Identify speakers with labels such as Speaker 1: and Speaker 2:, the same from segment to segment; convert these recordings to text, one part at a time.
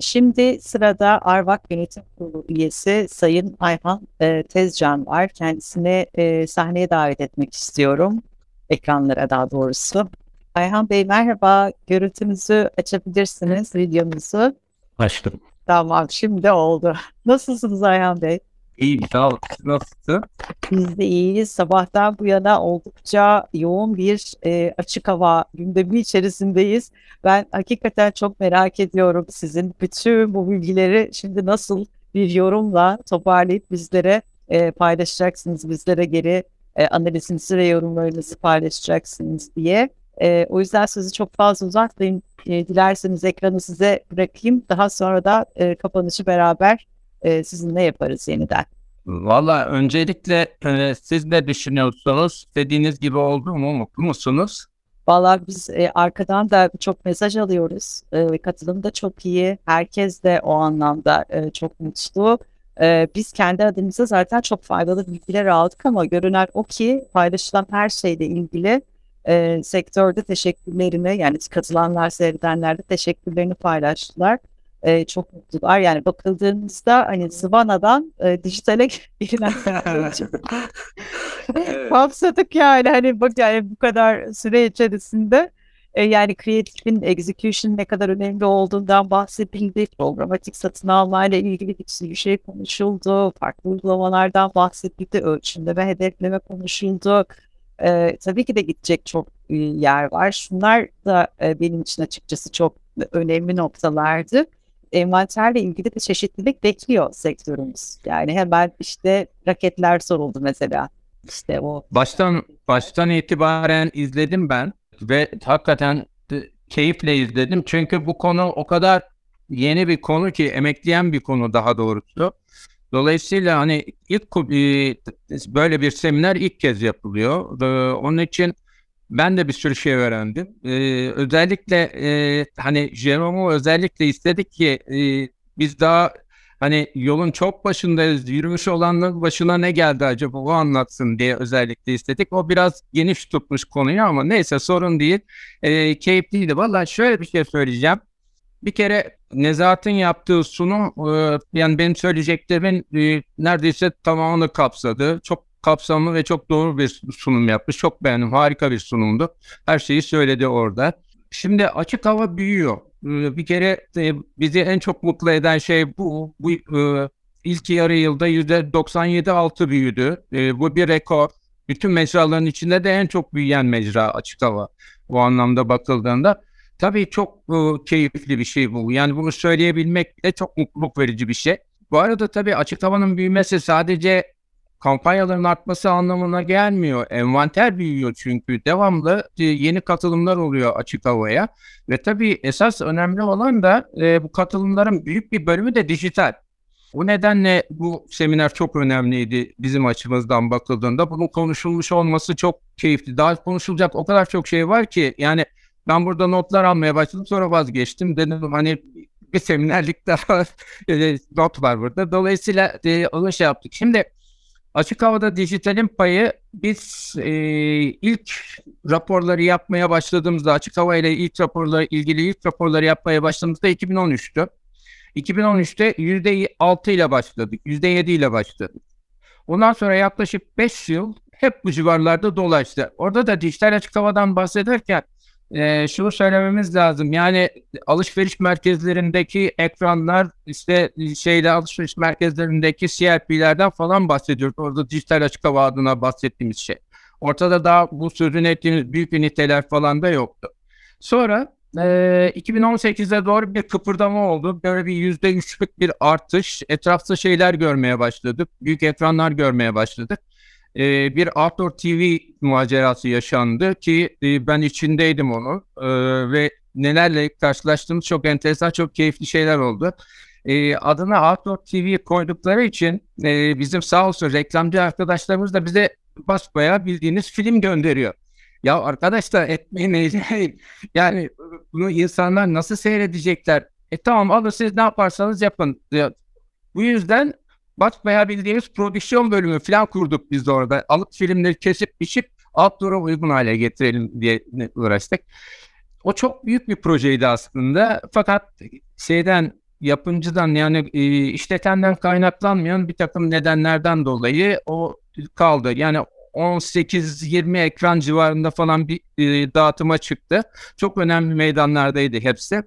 Speaker 1: Şimdi sırada Arvak Yönetim Kurulu üyesi Sayın Ayhan e, Tezcan var. Kendisini e, sahneye davet etmek istiyorum. Ekranlara daha doğrusu. Ayhan Bey merhaba. Görüntünüzü açabilirsiniz, videomuzu.
Speaker 2: Açtım.
Speaker 1: Tamam, şimdi oldu. Nasılsınız Ayhan Bey?
Speaker 2: İyi, sağ olun. Siz Nasılsın?
Speaker 1: Biz de iyiyiz. Sabahtan bu yana oldukça yoğun bir e, açık hava gündemi içerisindeyiz. Ben hakikaten çok merak ediyorum sizin bütün bu bilgileri şimdi nasıl bir yorumla toparlayıp bizlere e, paylaşacaksınız, bizlere geri e, analizinizi ve yorumlarınızı paylaşacaksınız diye. E, o yüzden sizi çok fazla uzatmayın. E, dilerseniz ekranı size bırakayım. Daha sonra da e, kapanışı beraber e, sizinle yaparız yeniden.
Speaker 2: Valla öncelikle e, siz ne düşünüyorsunuz? Dediğiniz gibi oldu mu? Mutlu musunuz?
Speaker 1: Valla biz e, arkadan da çok mesaj alıyoruz. E, katılım da çok iyi. Herkes de o anlamda e, çok mutlu. E, biz kendi adımıza zaten çok faydalı bilgiler aldık ama görünen o ki paylaşılan her şeyle ilgili e, sektörde teşekkürlerini yani katılanlar, seyredenler de teşekkürlerini paylaştılar e, çok mutlular. Yani bakıldığımızda hani Sıvana'dan e, dijitale girilen kapsadık yani hani bak yani bu kadar süre içerisinde e, yani creative'in execution ne kadar önemli olduğundan bahsedildi. Programatik satın alma ile ilgili bir sürü şey konuşuldu. Farklı uygulamalardan bahsedildi. Ölçümleme, hedefleme konuşuldu. E, tabii ki de gidecek çok e, yer var. Şunlar da e, benim için açıkçası çok önemli noktalardı envanterle ilgili de çeşitlilik bekliyor sektörümüz. Yani hemen işte raketler soruldu mesela. İşte o.
Speaker 2: Baştan baştan itibaren izledim ben ve hakikaten keyifle izledim. Çünkü bu konu o kadar yeni bir konu ki emekleyen bir konu daha doğrusu. Dolayısıyla hani ilk böyle bir seminer ilk kez yapılıyor. Onun için ben de bir sürü şey öğrendim. Ee, özellikle e, hani Jerome'u özellikle istedik ki e, biz daha hani yolun çok başındayız. Yürümüş olanların başına ne geldi acaba o anlatsın diye özellikle istedik. O biraz geniş tutmuş konuyu ama neyse sorun değil. E, keyifliydi. Valla şöyle bir şey söyleyeceğim. Bir kere Nezahat'ın yaptığı sunum e, yani benim söyleyeceklerimin e, neredeyse tamamını kapsadı. Çok kapsamlı ve çok doğru bir sunum yapmış. Çok beğendim. Harika bir sunumdu. Her şeyi söyledi orada. Şimdi açık hava büyüyor. Ee, bir kere e, bizi en çok mutlu eden şey bu. Bu e, ilk yarı yılda %97 altı büyüdü. E, bu bir rekor. Bütün mecraların içinde de en çok büyüyen mecra açık hava. Bu anlamda bakıldığında. Tabii çok keyifli bir şey bu. Yani bunu söyleyebilmek de çok mutluluk verici bir şey. Bu arada tabii açık havanın büyümesi sadece kampanyaların artması anlamına gelmiyor. Envanter büyüyor çünkü devamlı e, yeni katılımlar oluyor açık havaya. Ve tabii esas önemli olan da e, bu katılımların büyük bir bölümü de dijital. O nedenle bu seminer çok önemliydi bizim açımızdan bakıldığında. Bunun konuşulmuş olması çok keyifli. Daha konuşulacak o kadar çok şey var ki yani ben burada notlar almaya başladım sonra vazgeçtim. Dedim hani bir seminerlik daha e, not var burada. Dolayısıyla e, onu şey yaptık. Şimdi Açık havada dijitalin payı biz e, ilk raporları yapmaya başladığımızda açık hava ile ilk raporları ilgili ilk raporları yapmaya başladığımızda 2013'tü. 2013'te %6 ile başladık, %7 ile başladık. Ondan sonra yaklaşık 5 yıl hep bu civarlarda dolaştı. Orada da dijital açık havadan bahsederken e, şunu söylememiz lazım. Yani alışveriş merkezlerindeki ekranlar işte şeyle alışveriş merkezlerindeki CLP'lerden falan bahsediyoruz. Orada dijital açık hava adına bahsettiğimiz şey. Ortada daha bu sözünü ettiğimiz büyük üniteler falan da yoktu. Sonra e, 2018'de doğru bir kıpırdama oldu. Böyle bir yüzde üçlük bir artış. Etrafta şeyler görmeye başladık. Büyük ekranlar görmeye başladık e, bir Outdoor TV macerası yaşandı ki e, ben içindeydim onu e, ve nelerle karşılaştığımız çok enteresan, çok keyifli şeyler oldu. E, adına Outdoor TV koydukları için e, bizim sağ olsun reklamcı arkadaşlarımız da bize basbaya bildiğiniz film gönderiyor. Ya arkadaşlar etmeyin eyleyin. Yani bunu insanlar nasıl seyredecekler? E tamam alın siz ne yaparsanız yapın. Bu yüzden Basbaya bildiğimiz prodüksiyon bölümü falan kurduk biz de orada. Alıp filmleri kesip biçip outdoor'a uygun hale getirelim diye uğraştık. O çok büyük bir projeydi aslında. Fakat şeyden yapımcıdan yani e, işletenden kaynaklanmayan bir takım nedenlerden dolayı o kaldı. Yani 18-20 ekran civarında falan bir e, dağıtıma çıktı. Çok önemli meydanlardaydı hepsi.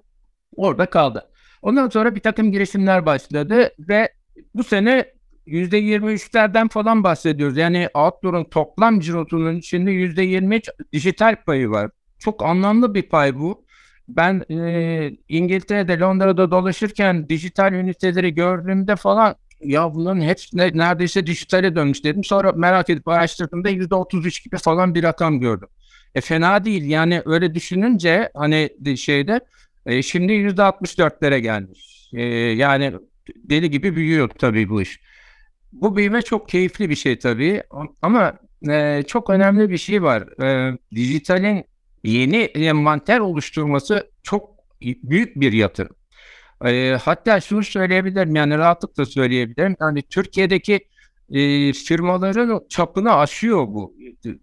Speaker 2: Orada kaldı. Ondan sonra bir takım girişimler başladı ve bu sene %23'lerden falan bahsediyoruz. Yani Outdoor'un toplam cirosunun içinde %23 dijital payı var. Çok anlamlı bir pay bu. Ben e, İngiltere'de, Londra'da dolaşırken dijital üniteleri gördüğümde falan ya bunların hepsi ne, neredeyse dijitale dönmüş dedim. Sonra merak edip araştırdığımda %33 gibi falan bir rakam gördüm. E fena değil yani öyle düşününce hani şeyde e, şimdi %64'lere gelmiş. E, yani deli gibi büyüyor tabii bu iş. Bu büyüme çok keyifli bir şey tabii ama e, çok önemli bir şey var. E, dijitalin yeni envanter oluşturması çok büyük bir yatırım. E, hatta şunu söyleyebilirim yani rahatlıkla söyleyebilirim. Yani Türkiye'deki e, firmaların çapını aşıyor bu.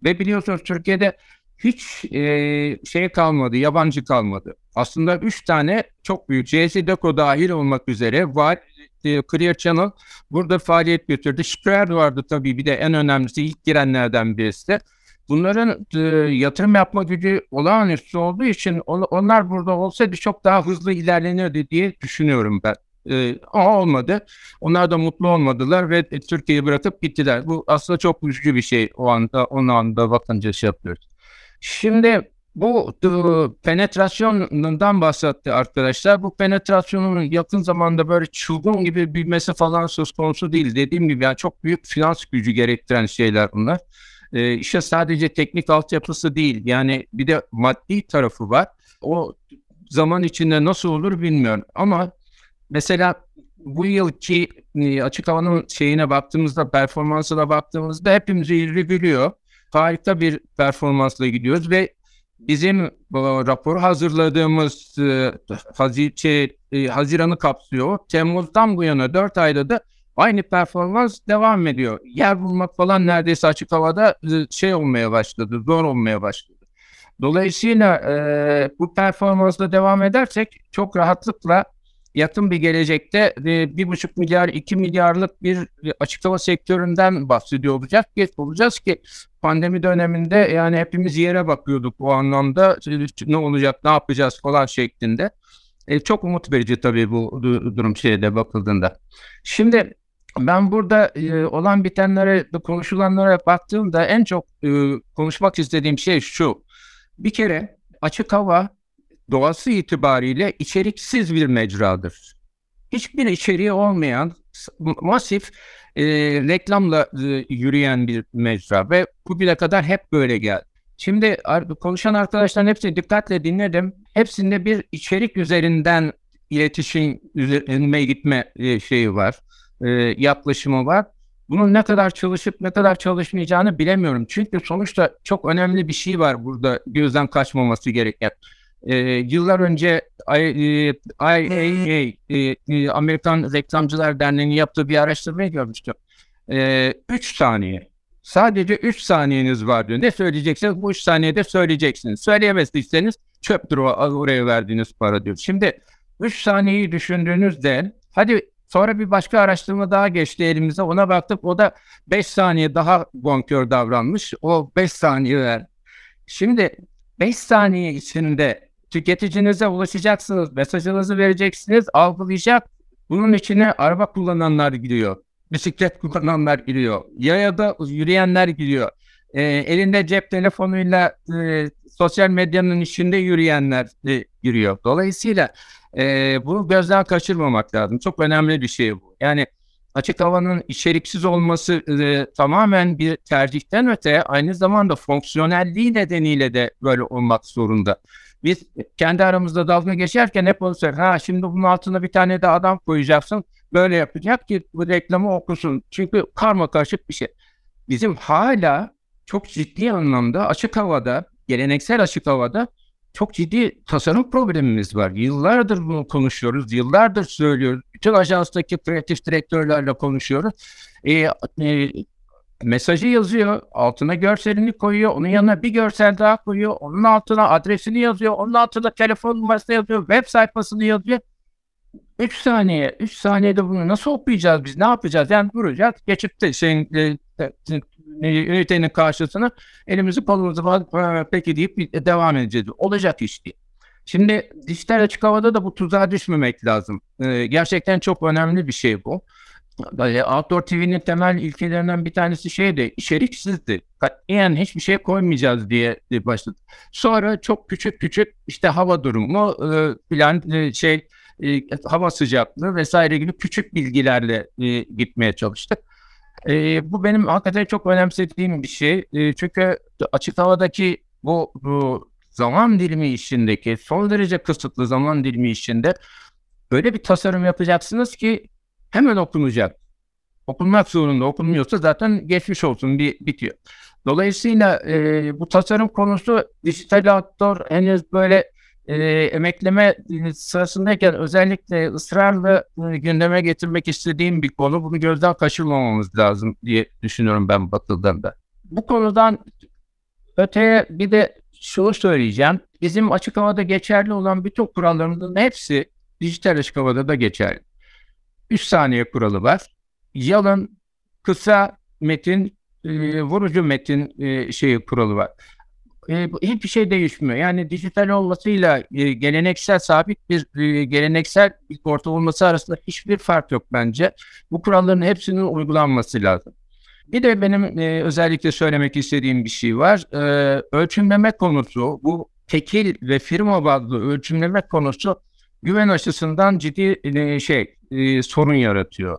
Speaker 2: Ve biliyorsunuz Türkiye'de hiç e, şey kalmadı, yabancı kalmadı. Aslında üç tane çok büyük, JC Deco dahil olmak üzere var. E, Clear Channel burada faaliyet götürdü. Square vardı tabii bir de en önemlisi ilk girenlerden birisi. Bunların e, yatırım yapma gücü olağanüstü olduğu için on, onlar burada olsaydı çok daha hızlı ilerlenirdi diye düşünüyorum ben. E, ama olmadı. Onlar da mutlu olmadılar ve Türkiye'yi bırakıp gittiler. Bu aslında çok üzücü bir şey o anda, o anda bakınca şey yapıyoruz. Şimdi bu e, penetrasyondan bahsetti arkadaşlar. Bu penetrasyonun yakın zamanda böyle çılgın gibi büyümesi falan söz konusu değil. Dediğim gibi yani çok büyük finans gücü gerektiren şeyler bunlar. E, işe sadece teknik altyapısı değil yani bir de maddi tarafı var. O zaman içinde nasıl olur bilmiyorum ama mesela bu yılki e, açık havanın şeyine baktığımızda performansına baktığımızda hepimiz review'luyor. Harika bir performansla gidiyoruz ve bizim bu, rapor hazırladığımız e, hazir, e, Haziran'ı kapsıyor. Temmuz'dan bu yana 4 ayda da aynı performans devam ediyor. Yer bulmak falan neredeyse açık havada e, şey olmaya başladı, zor olmaya başladı. Dolayısıyla e, bu performansla devam edersek çok rahatlıkla yakın bir gelecekte e, bir buçuk milyar, iki milyarlık bir açık hava sektöründen bahsediyor olacak ki olacağız ki pandemi döneminde yani hepimiz yere bakıyorduk o anlamda ne olacak, ne yapacağız falan şeklinde. E, çok umut verici tabii bu durum şeyde bakıldığında. Şimdi ben burada e, olan bitenlere, konuşulanlara baktığımda en çok e, konuşmak istediğim şey şu. Bir kere açık hava doğası itibariyle içeriksiz bir mecradır. Hiçbir içeriği olmayan masif e, reklamla e, yürüyen bir mecra ve bugüne kadar hep böyle geldi. Şimdi konuşan arkadaşların hepsini dikkatle dinledim. Hepsinde bir içerik üzerinden iletişim üzerine gitme e, şeyi var e, yaklaşımı var. Bunun ne kadar çalışıp ne kadar çalışmayacağını bilemiyorum. Çünkü sonuçta çok önemli bir şey var burada gözden kaçmaması gereken. E, yıllar önce IAA, e, e, Amerikan Reklamcılar Derneği'nin yaptığı bir araştırmayı görmüştüm. 3 e, saniye. Sadece 3 saniyeniz var diyor. Ne söyleyeceksiniz? Bu 3 saniyede söyleyeceksiniz. Söyleyemezseniz çöptür o, oraya verdiğiniz para diyor. Şimdi 3 saniyeyi düşündüğünüzde hadi Sonra bir başka araştırma daha geçti elimize. Ona baktık. O da 5 saniye daha bonkör davranmış. O 5 saniye ver. Şimdi 5 saniye içinde tüketicinize ulaşacaksınız. Mesajınızı vereceksiniz. Algılayacak. Bunun içine araba kullananlar giriyor. Bisiklet kullananlar giriyor. Yaya yürüyenler giriyor. E, elinde cep telefonuyla e, sosyal medyanın içinde yürüyenler e, giriyor. Dolayısıyla e, bunu gözden kaçırmamak lazım. Çok önemli bir şey bu. Yani açık havanın içeriksiz olması e, tamamen bir tercihten öte aynı zamanda fonksiyonelliği nedeniyle de böyle olmak zorunda. Biz kendi aramızda dalga geçerken hep onu söylüyoruz. Ha şimdi bunun altına bir tane de adam koyacaksın. Böyle yapacak ki bu reklamı okusun. Çünkü karma karışık bir şey. Bizim hala çok ciddi anlamda açık havada, geleneksel açık havada çok ciddi tasarım problemimiz var. Yıllardır bunu konuşuyoruz, yıllardır söylüyoruz. Bütün ajanstaki kreatif direktörlerle konuşuyoruz. E, e, mesajı yazıyor, altına görselini koyuyor, onun yanına bir görsel daha koyuyor, onun altına adresini yazıyor, onun altına telefon numarasını yazıyor, web sayfasını yazıyor. 3 saniye, 3 saniyede bunu nasıl okuyacağız biz? Ne yapacağız? Yani duracağız. Geçip de şeyin e, ünitenin karşısına elimizi kolumuzu falan peki deyip devam edeceğiz. Olacak iş değil. Şimdi dijital açık havada da bu tuzağa düşmemek lazım. Ee, gerçekten çok önemli bir şey bu. Böyle Outdoor TV'nin temel ilkelerinden bir tanesi şeydi, içeriksizdi. Katiyen hiçbir şey koymayacağız diye başladı. Sonra çok küçük küçük işte hava durumu e, filan e, şey e, hava sıcaklığı vesaire gibi küçük bilgilerle e, gitmeye çalıştık. E, bu benim hakikaten çok önemsediğim bir şey. Çünkü açık havadaki bu, bu zaman dilimi işindeki son derece kısıtlı zaman dilimi işinde öyle bir tasarım yapacaksınız ki hemen okunacak. Okunmak zorunda. Okunmuyorsa zaten geçmiş olsun bir bitiyor. Dolayısıyla e, bu tasarım konusu dijital outdoor henüz böyle e, emekleme sırasındayken özellikle ısrarla e, gündeme getirmek istediğim bir konu. Bunu gözden kaçırmamamız lazım diye düşünüyorum ben Batılı'dan da. Bu konudan öteye bir de şunu söyleyeceğim. Bizim açık havada geçerli olan bütün kurallarımızın hepsi dijital açık havada da geçerli. 3 saniye kuralı var. Yalın, kısa metin, e, vurucu metin e, şeyi kuralı var. E, hiçbir şey değişmiyor. Yani dijital olmasıyla e, geleneksel sabit bir e, geleneksel bir orta olması arasında hiçbir fark yok bence. Bu kuralların hepsinin uygulanması lazım. Bir de benim e, özellikle söylemek istediğim bir şey var. E, ölçümleme konusu, bu tekil ve firma bazlı ölçümleme konusu güven açısından ciddi e, şey e, sorun yaratıyor.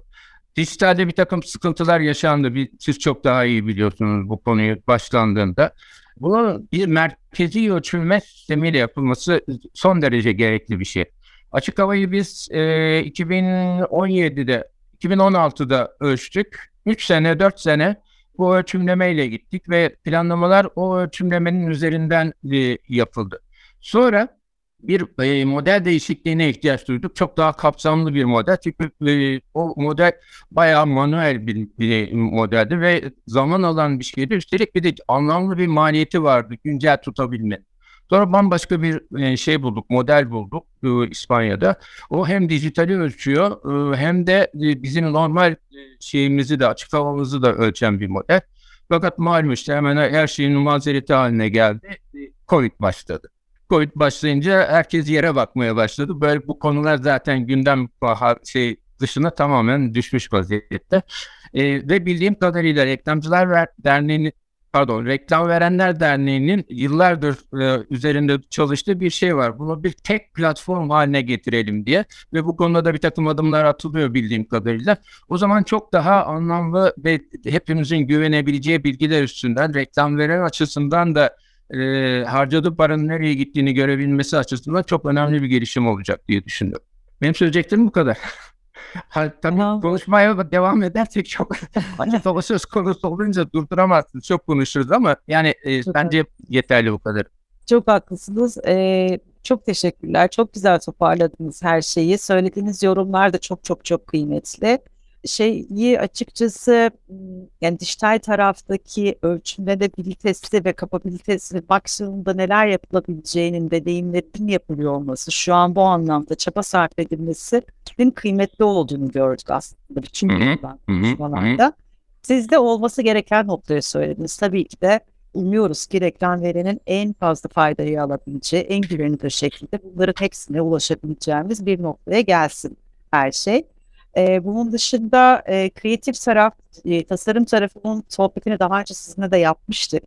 Speaker 2: Dijitalde bir takım sıkıntılar yaşandı. Bir, siz çok daha iyi biliyorsunuz bu konuyu başlandığında. Bunun bir merkezi ölçülme sistemiyle yapılması son derece gerekli bir şey. Açık havayı biz e, 2017'de, 2016'da ölçtük. 3 sene, 4 sene bu ölçümlemeyle gittik ve planlamalar o ölçümlemenin üzerinden e, yapıldı. Sonra bir e, model değişikliğine ihtiyaç duyduk. Çok daha kapsamlı bir model. Çünkü e, o model bayağı manuel bir, bir modeldi ve zaman alan bir şeydi. Üstelik bir de anlamlı bir maliyeti vardı güncel tutabilmenin. Sonra bambaşka bir e, şey bulduk, model bulduk e, İspanya'da. O hem dijitali ölçüyor e, hem de bizim normal şeyimizi de açık havamızı da ölçen bir model. Fakat malum işte hemen her şeyin mazereti haline geldi. Covid başladı. Covid başlayınca herkes yere bakmaya başladı. Böyle bu konular zaten gündem şey dışına tamamen düşmüş vaziyette. E, ve bildiğim kadarıyla Reklamcılar Derneği'nin pardon Reklam Verenler Derneği'nin yıllardır e, üzerinde çalıştığı bir şey var. Bunu bir tek platform haline getirelim diye ve bu konuda da bir takım adımlar atılıyor bildiğim kadarıyla. O zaman çok daha anlamlı ve hepimizin güvenebileceği bilgiler üstünden reklam veren açısından da e, harcadığı paranın nereye gittiğini görebilmesi açısından çok önemli bir gelişim olacak diye düşünüyorum. Benim söyleyeceklerim bu kadar. Ha, tabii konuşmaya devam edersek çok hani baba söz konusu olunca durduramazsınız. Çok konuşuruz ama yani e, bence yeterli bu kadar.
Speaker 1: Çok haklısınız. Ee, çok teşekkürler. Çok güzel toparladınız her şeyi. Söylediğiniz yorumlar da çok çok çok kıymetli şeyi açıkçası yani dijital taraftaki ölçümlenebilitesi ve kapabilitesi maksimumda neler yapılabileceğinin deneyimlerinin yapılıyor olması şu an bu anlamda çaba sarf edilmesinin kıymetli olduğunu gördük aslında bütün konuşmalarda. Sizde olması gereken noktayı söylediniz. Tabii ki de umuyoruz ki reklam verenin en fazla faydayı alabileceği, en güvenilir şekilde bunların hepsine ulaşabileceğimiz bir noktaya gelsin her şey. E, bunun dışında e, kreatif taraf, e, tasarım tarafının sohbetini daha önce sizinle de yapmıştık.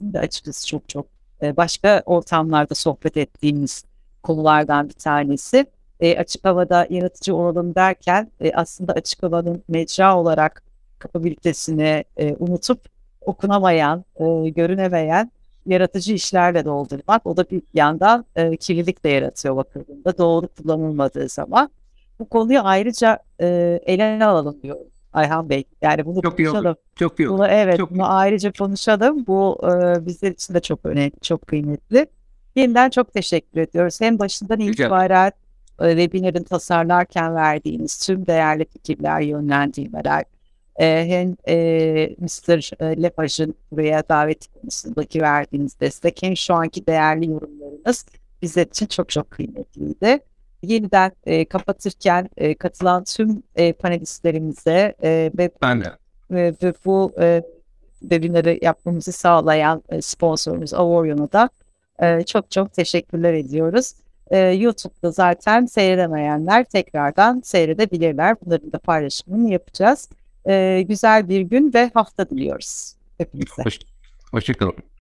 Speaker 1: de açıkçası çok çok e, başka ortamlarda sohbet ettiğimiz konulardan bir tanesi. E, açık havada yaratıcı olalım derken e, aslında açık havanın mecra olarak kapabilitesini e, unutup okunamayan, e, görünemeyen yaratıcı işlerle doldurmak. O da bir yandan e, kirlilik de yaratıyor bakıldığında doğru kullanılmadığı zaman bu konuyu ayrıca e, ele alalım diyor Ayhan Bey. Yani bunu
Speaker 2: çok
Speaker 1: konuşalım.
Speaker 2: Iyi çok iyi
Speaker 1: Bunu, evet, çok bunu iyi. ayrıca konuşalım. Bu e, bizler için de çok önemli, çok kıymetli. Yeniden çok teşekkür ediyoruz. Hem başından itibaren e, webinarın tasarlarken verdiğiniz tüm değerli fikirler, yönlendirmeler, e, hem e, Mr. E, Lepaj'ın buraya davet konusundaki verdiğiniz destek hem şu anki değerli yorumlarınız bizler için çok çok kıymetliydi. Yeniden e, kapatırken e, katılan tüm e, panelistlerimize e, ve,
Speaker 2: Ben de.
Speaker 1: ve, ve bu e, webinarı yapmamızı sağlayan e, sponsorumuz Avorion'a da e, çok çok teşekkürler ediyoruz. E, YouTube'da zaten seyredemeyenler tekrardan seyredebilirler. Bunların da paylaşımını yapacağız. E, güzel bir gün ve hafta diliyoruz hepinize.
Speaker 2: Hoş, hoşçakalın.